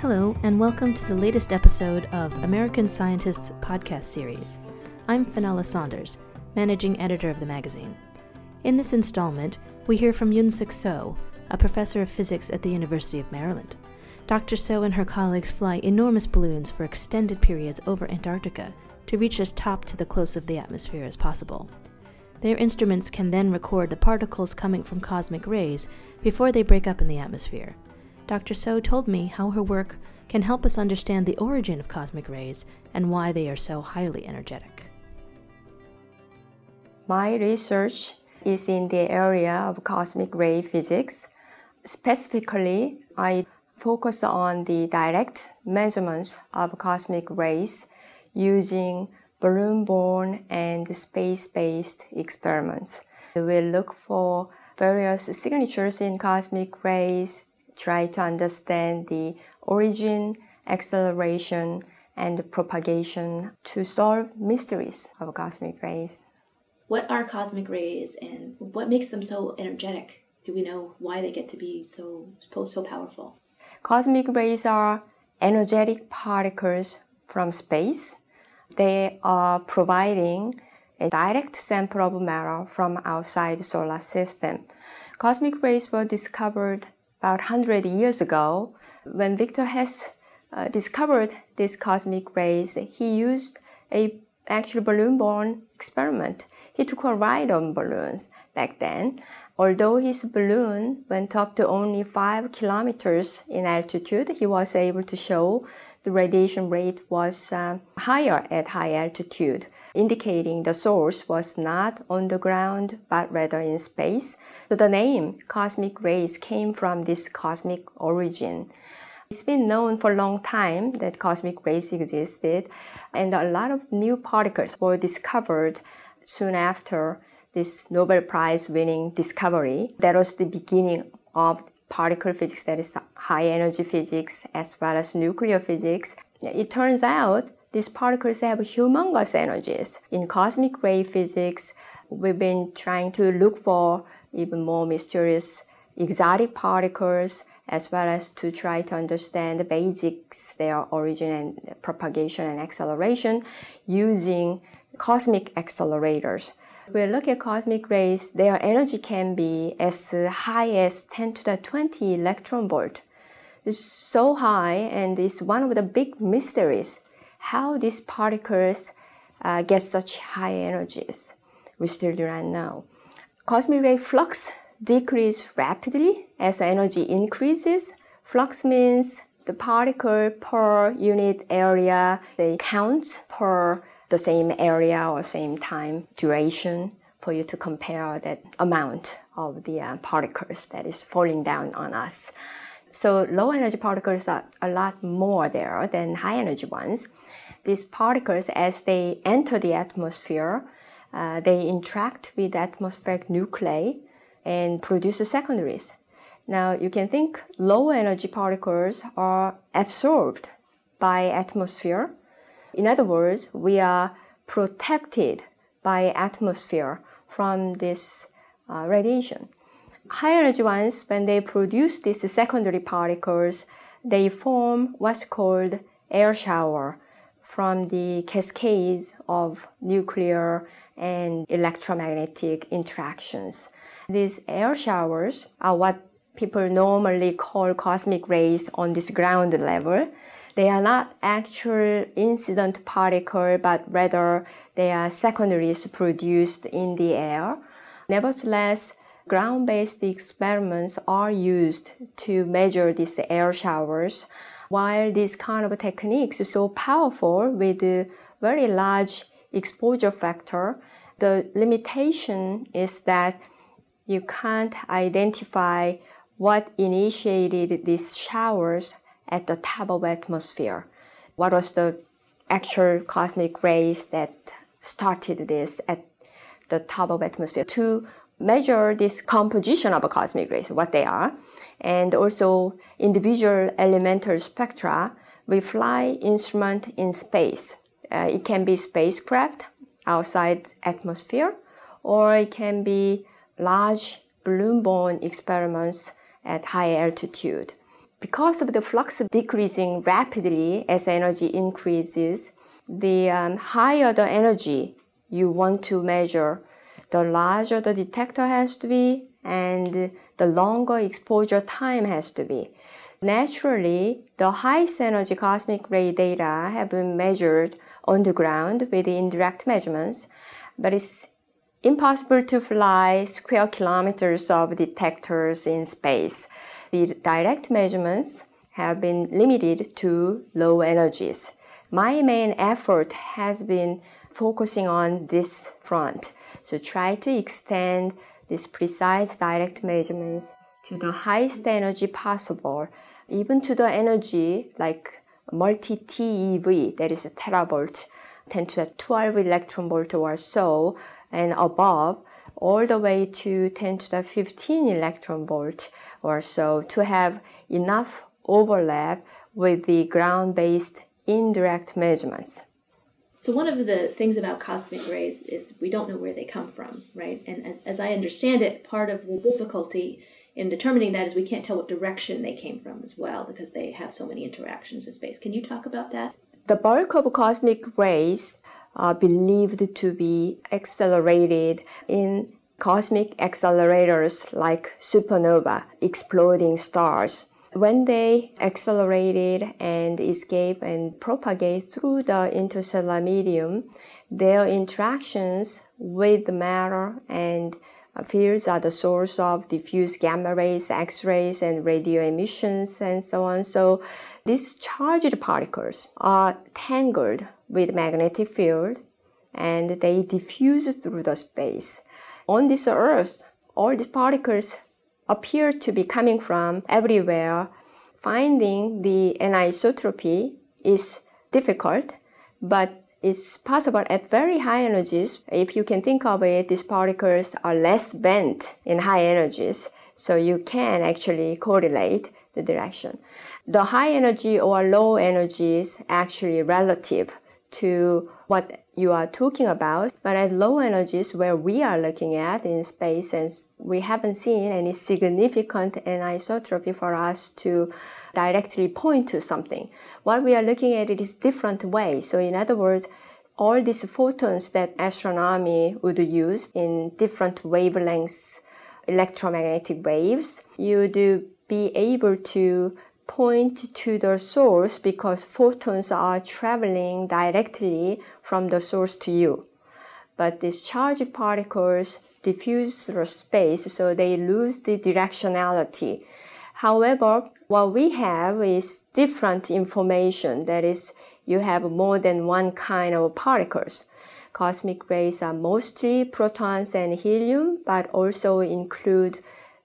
Hello, and welcome to the latest episode of American Scientists podcast series. I'm Fenella Saunders, managing editor of the magazine. In this installment, we hear from Eun-Suk Seo, a professor of physics at the University of Maryland. Dr. Soh and her colleagues fly enormous balloons for extended periods over Antarctica to reach as top to the close of the atmosphere as possible. Their instruments can then record the particles coming from cosmic rays before they break up in the atmosphere. Dr. Seo told me how her work can help us understand the origin of cosmic rays and why they are so highly energetic. My research is in the area of cosmic ray physics. Specifically, I focus on the direct measurements of cosmic rays using balloon borne and space based experiments. We look for various signatures in cosmic rays try to understand the origin, acceleration, and propagation to solve mysteries of cosmic rays. What are cosmic rays and what makes them so energetic? Do we know why they get to be so so powerful? Cosmic rays are energetic particles from space. They are providing a direct sample of matter from outside the solar system. Cosmic rays were discovered about 100 years ago, when Victor Hess uh, discovered these cosmic rays, he used a actual balloon-borne experiment. He took a ride on balloons back then. Although his balloon went up to only five kilometers in altitude, he was able to show the radiation rate was uh, higher at high altitude, indicating the source was not on the ground but rather in space. So the name cosmic rays came from this cosmic origin. It's been known for a long time that cosmic rays existed, and a lot of new particles were discovered soon after this Nobel Prize winning discovery. That was the beginning of particle physics, that is high energy physics, as well as nuclear physics. It turns out these particles have humongous energies. In cosmic ray physics, we've been trying to look for even more mysterious exotic particles as well as to try to understand the basics, their origin and propagation and acceleration using cosmic accelerators we look at cosmic rays, their energy can be as high as 10 to the 20 electron volt. It's so high, and it's one of the big mysteries how these particles uh, get such high energies. We still do not know. Cosmic ray flux decreases rapidly as energy increases. Flux means the particle per unit area, they count per the same area or same time duration for you to compare that amount of the uh, particles that is falling down on us. So low energy particles are a lot more there than high energy ones. These particles, as they enter the atmosphere, uh, they interact with atmospheric nuclei and produce secondaries. Now you can think low energy particles are absorbed by atmosphere in other words, we are protected by atmosphere from this uh, radiation. High energy ones, when they produce these secondary particles, they form what's called air shower from the cascades of nuclear and electromagnetic interactions. These air showers are what people normally call cosmic rays on this ground level. They are not actual incident particle, but rather they are secondaries produced in the air. Nevertheless, ground-based experiments are used to measure these air showers. While these kind of techniques are so powerful with a very large exposure factor, the limitation is that you can't identify what initiated these showers at the top of atmosphere. What was the actual cosmic rays that started this at the top of atmosphere to measure this composition of a cosmic rays, what they are, and also individual elemental spectra. We fly instrument in space. Uh, it can be spacecraft outside atmosphere, or it can be large balloon-borne experiments at high altitude because of the flux decreasing rapidly as energy increases, the um, higher the energy you want to measure, the larger the detector has to be and the longer exposure time has to be. Naturally, the highest energy cosmic ray data have been measured on the ground with indirect measurements, but it's impossible to fly square kilometers of detectors in space. The direct measurements have been limited to low energies. My main effort has been focusing on this front. So try to extend these precise direct measurements to the highest energy possible, even to the energy like multi-TeV, that is a teravolt, 10 to the 12 electron volt or so, and above, all the way to 10 to the 15 electron volt or so to have enough overlap with the ground-based indirect measurements. So one of the things about cosmic rays is we don't know where they come from, right? And as, as I understand it, part of the difficulty in determining that is we can't tell what direction they came from as well because they have so many interactions in space. Can you talk about that? The bulk of cosmic rays are believed to be accelerated in cosmic accelerators like supernova, exploding stars. When they accelerated and escape and propagate through the interstellar medium, their interactions with the matter and fields are the source of diffuse gamma rays, X rays, and radio emissions, and so on. So these charged particles are tangled with magnetic field and they diffuse through the space. On this Earth, all these particles appear to be coming from everywhere. Finding the anisotropy is difficult, but it's possible at very high energies. If you can think of it, these particles are less bent in high energies, so you can actually correlate the direction. The high energy or low energy is actually relative to what you are talking about. But at low energies where we are looking at in space, and we haven't seen any significant anisotropy for us to directly point to something. What we are looking at it is different way. So in other words, all these photons that astronomy would use in different wavelengths, electromagnetic waves, you would be able to point to the source because photons are traveling directly from the source to you. But these charged particles diffuse through space, so they lose the directionality. However, what we have is different information. That is, you have more than one kind of particles. Cosmic rays are mostly protons and helium, but also include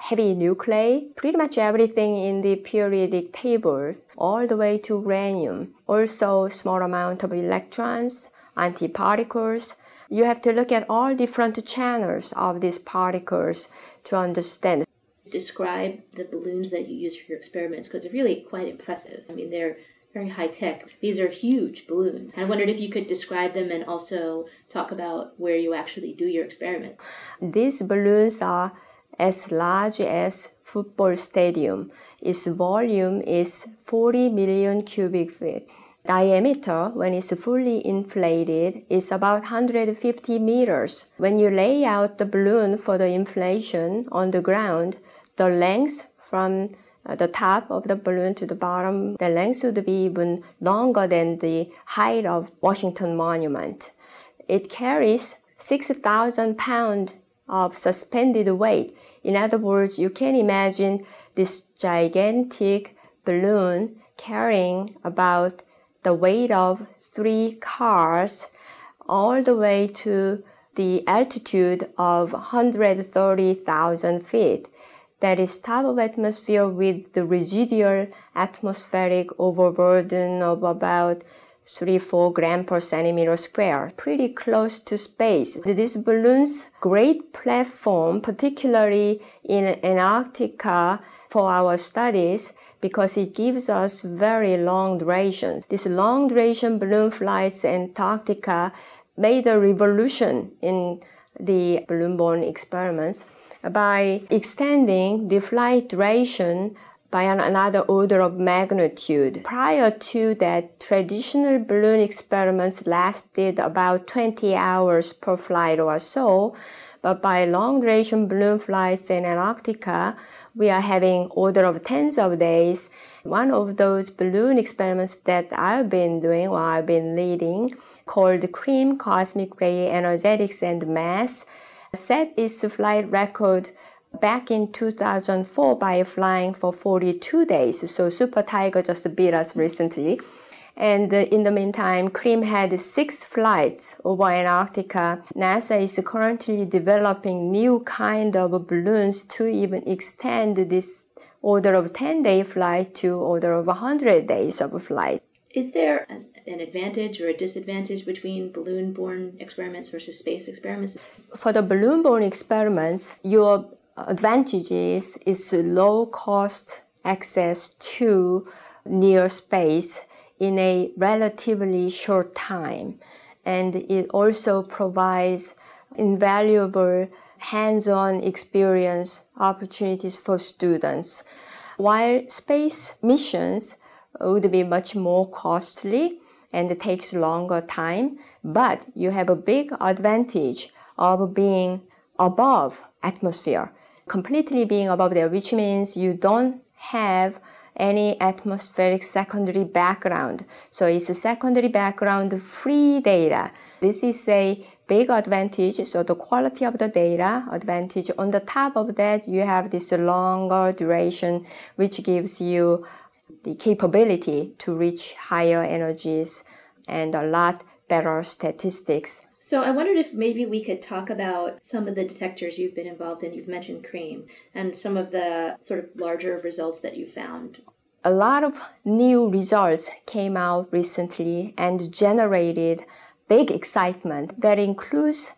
heavy nuclei, pretty much everything in the periodic table, all the way to uranium. Also, small amount of electrons, antiparticles. You have to look at all different channels of these particles to understand. Describe the balloons that you use for your experiments because they're really quite impressive. I mean, they're very high tech. These are huge balloons. I wondered if you could describe them and also talk about where you actually do your experiment. These balloons are as large as football stadium. Its volume is 40 million cubic feet. Diameter, when it's fully inflated, is about 150 meters. When you lay out the balloon for the inflation on the ground, the length from uh, the top of the balloon to the bottom, the length would be even longer than the height of Washington Monument. It carries 6,000 pounds of suspended weight. In other words, you can imagine this gigantic balloon carrying about the weight of three cars all the way to the altitude of 130,000 feet. That is top of atmosphere with the residual atmospheric overburden of about 3 4 gram per centimeter square, pretty close to space. This balloon's great platform, particularly in Antarctica for our studies, because it gives us very long duration. This long duration balloon flights in Antarctica made a revolution in the balloon-borne experiments by extending the flight duration by another order of magnitude. Prior to that, traditional balloon experiments lasted about 20 hours per flight or so. But by long duration balloon flights in Antarctica, we are having order of tens of days. One of those balloon experiments that I've been doing or I've been leading called CREAM Cosmic Ray Energetics and Mass set its flight record back in 2004 by flying for 42 days. So SuperTIGER just beat us recently. And uh, in the meantime, CREAM had six flights over Antarctica. NASA is currently developing new kind of balloons to even extend this order of 10 day flight to order of 100 days of flight. Is there an, an advantage or a disadvantage between balloon borne experiments versus space experiments? For the balloon borne experiments, your advantage is, low cost access to near space in a relatively short time. And it also provides invaluable hands-on experience opportunities for students. While space missions would be much more costly and takes longer time, but you have a big advantage of being above atmosphere, completely being above there, which means you don't have any atmospheric secondary background. So it's a secondary background free data. This is a big advantage. So the quality of the data advantage. On the top of that, you have this longer duration, which gives you the capability to reach higher energies and a lot better statistics. So I wondered if maybe we could talk about some of the detectors you've been involved in. You've mentioned CREAM and some of the sort of larger results that you found. A lot of new results came out recently and generated big excitement that includes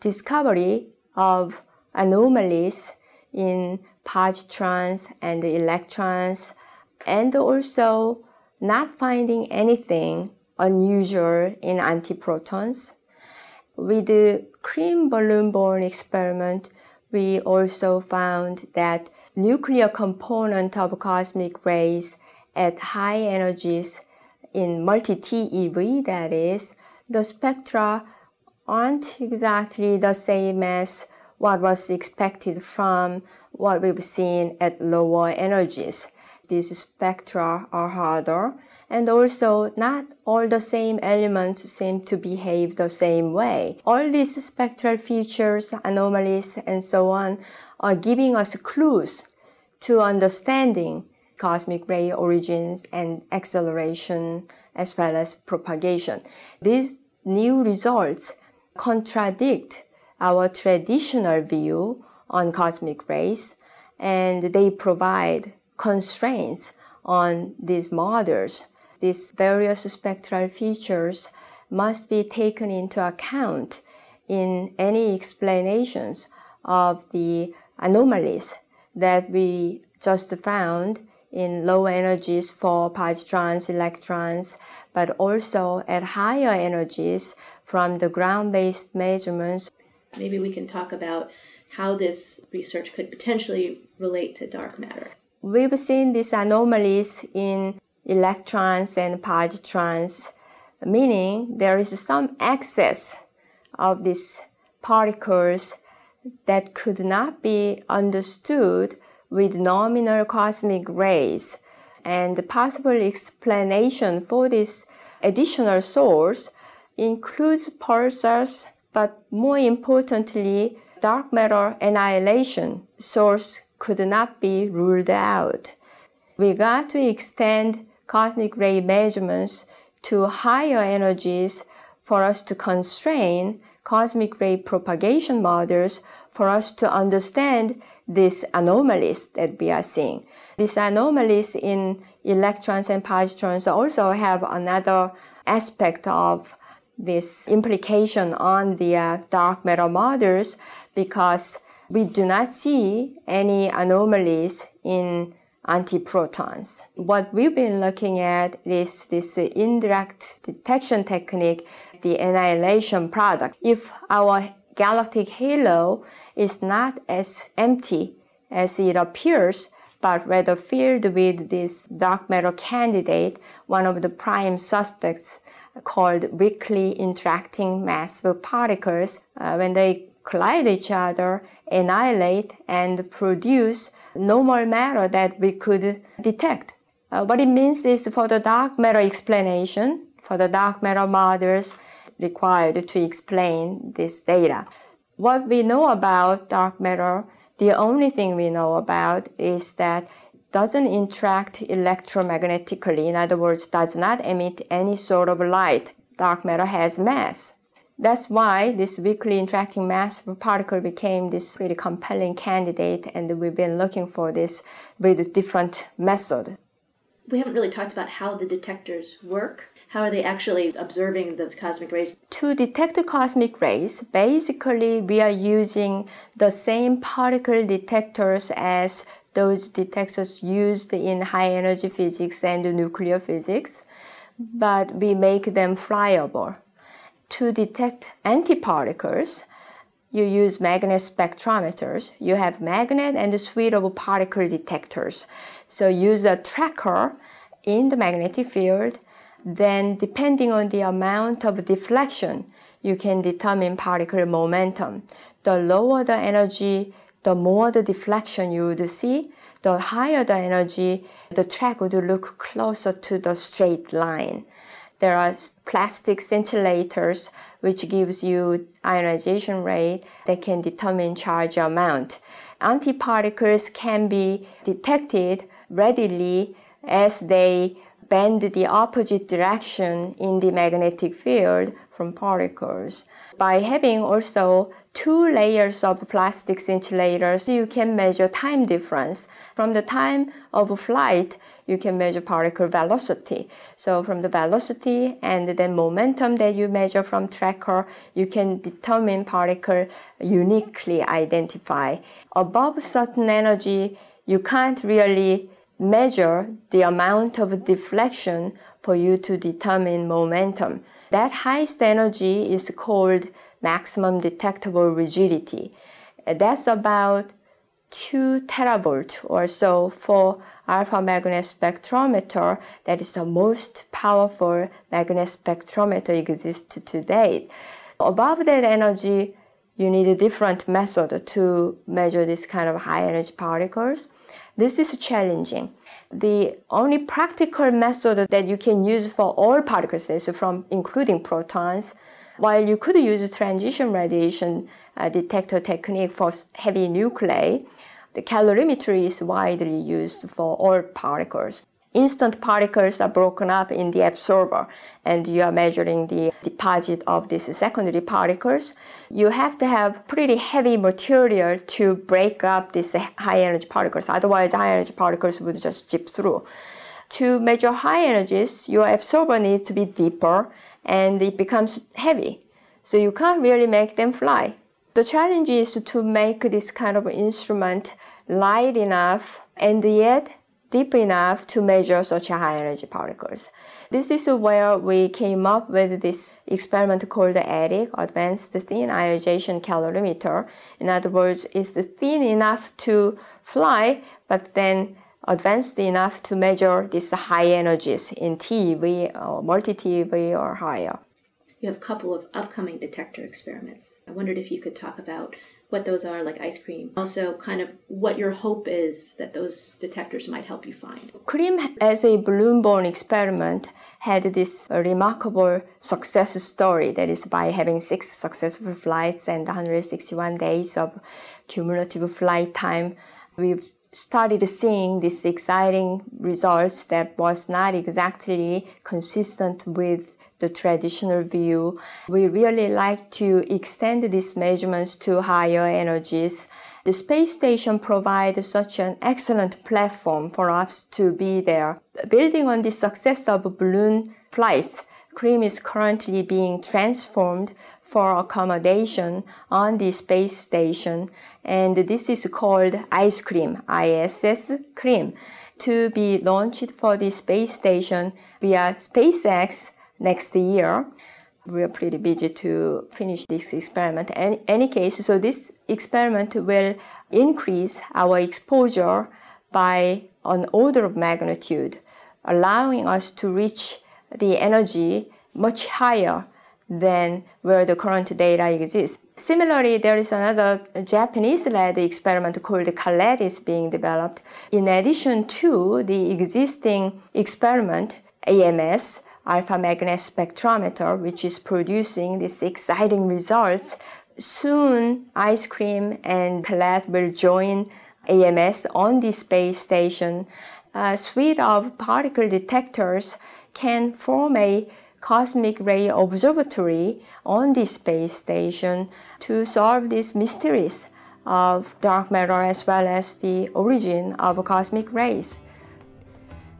discovery of anomalies in positrons and electrons and also not finding anything unusual in antiprotons. With the CREAM balloon borne experiment, we also found that nuclear component of cosmic rays at high energies in multi-TeV, that is, the spectra aren't exactly the same as what was expected from what we've seen at lower energies these spectra are harder and also not all the same elements seem to behave the same way. All these spectral features, anomalies, and so on are giving us clues to understanding cosmic ray origins and acceleration as well as propagation. These new results contradict our traditional view on cosmic rays and they provide constraints on these models. These various spectral features must be taken into account in any explanations of the anomalies that we just found in low energies for positrons, electrons, but also at higher energies from the ground-based measurements. Maybe we can talk about how this research could potentially relate to dark matter. We've seen these anomalies in electrons and positrons, meaning there is some excess of these particles that could not be understood with nominal cosmic rays. And the possible explanation for this additional source includes pulsars, but more importantly, dark matter annihilation source could not be ruled out. We got to extend cosmic ray measurements to higher energies for us to constrain cosmic ray propagation models for us to understand these anomalies that we are seeing. These anomalies in electrons and positrons also have another aspect of this implication on the uh, dark matter models because we do not see any anomalies in antiprotons. What we've been looking at is this indirect detection technique, the annihilation product. If our galactic halo is not as empty as it appears but rather filled with this dark matter candidate, one of the prime suspects called weakly interacting massive particles. Uh, when they collide each other, annihilate, and produce normal matter that we could detect. Uh, what it means is for the dark matter explanation, for the dark matter models required to explain this data. What we know about dark matter, the only thing we know about is that doesn't interact electromagnetically, in other words, does not emit any sort of light. Dark matter has mass. That's why this weakly interacting mass particle became this really compelling candidate, and we've been looking for this with different method. We haven't really talked about how the detectors work. How are they actually observing those cosmic rays? To detect the cosmic rays, basically we are using the same particle detectors as those detectors used in high energy physics and nuclear physics, but we make them flyable to detect antiparticles, you use magnet spectrometers. You have magnet and a suite of particle detectors. So use a tracker in the magnetic field. Then, depending on the amount of deflection, you can determine particle momentum. The lower the energy, the more the deflection you would see. The higher the energy, the track would look closer to the straight line. There are plastic scintillators which gives you ionization rate that can determine charge amount. Antiparticles can be detected readily as they bend the opposite direction in the magnetic field from particles. By having also two layers of plastic scintillators, you can measure time difference. From the time of flight, you can measure particle velocity. So from the velocity and the momentum that you measure from tracker, you can determine particle uniquely identify. Above certain energy, you can't really measure the amount of deflection for you to determine momentum. That highest energy is called maximum detectable rigidity. That's about 2 teravolt or so for alpha magnet spectrometer. That is the most powerful magnet spectrometer exists to date. Above that energy, you need a different method to measure this kind of high energy particles. This is challenging. The only practical method that you can use for all particles, from including protons, while you could use transition radiation uh, detector technique for heavy nuclei, the calorimetry is widely used for all particles instant particles are broken up in the absorber and you are measuring the deposit of these secondary particles, you have to have pretty heavy material to break up these high energy particles. Otherwise, high energy particles would just chip through. To measure high energies, your absorber needs to be deeper and it becomes heavy. So you can't really make them fly. The challenge is to make this kind of instrument light enough and yet deep enough to measure such high energy particles. This is where we came up with this experiment called the ATIC, Advanced Thin Ionization Calorimeter. In other words, it's thin enough to fly, but then advanced enough to measure these high energies in TeV or multi-TeV or higher. You have a couple of upcoming detector experiments. I wondered if you could talk about what those are, like ice cream. Also, kind of what your hope is that those detectors might help you find. CREAM, as a balloon borne experiment, had this remarkable success story that is by having six successful flights and 161 days of cumulative flight time. We've started seeing these exciting results that was not exactly consistent with the traditional view. We really like to extend these measurements to higher energies. The space station provides such an excellent platform for us to be there. Building on the success of balloon flights, CREAM is currently being transformed for accommodation on the space station, and this is called Ice Cream, ISS Cream, to be launched for the space station via SpaceX next year. We are pretty busy to finish this experiment. In any case, so this experiment will increase our exposure by an order of magnitude, allowing us to reach the energy much higher than where the current data exists. Similarly, there is another Japanese-led experiment called CALET is being developed. In addition to the existing experiment, AMS, alpha magnet spectrometer, which is producing these exciting results, soon ice cream and CALET will join AMS on the space station. A suite of particle detectors can form a cosmic ray observatory on the space station to solve these mysteries of dark matter as well as the origin of cosmic rays.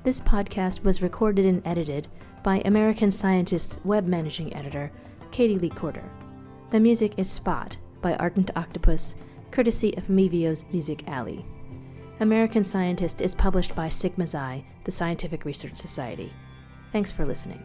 This podcast was recorded and edited by American Scientist's web managing editor, Katie-Leigh Corder. The music is Spot by Ardent Octopus, courtesy of Mevio's Music Alley. American Scientist is published by Sigma Xi, the Scientific Research Society. Thanks for listening.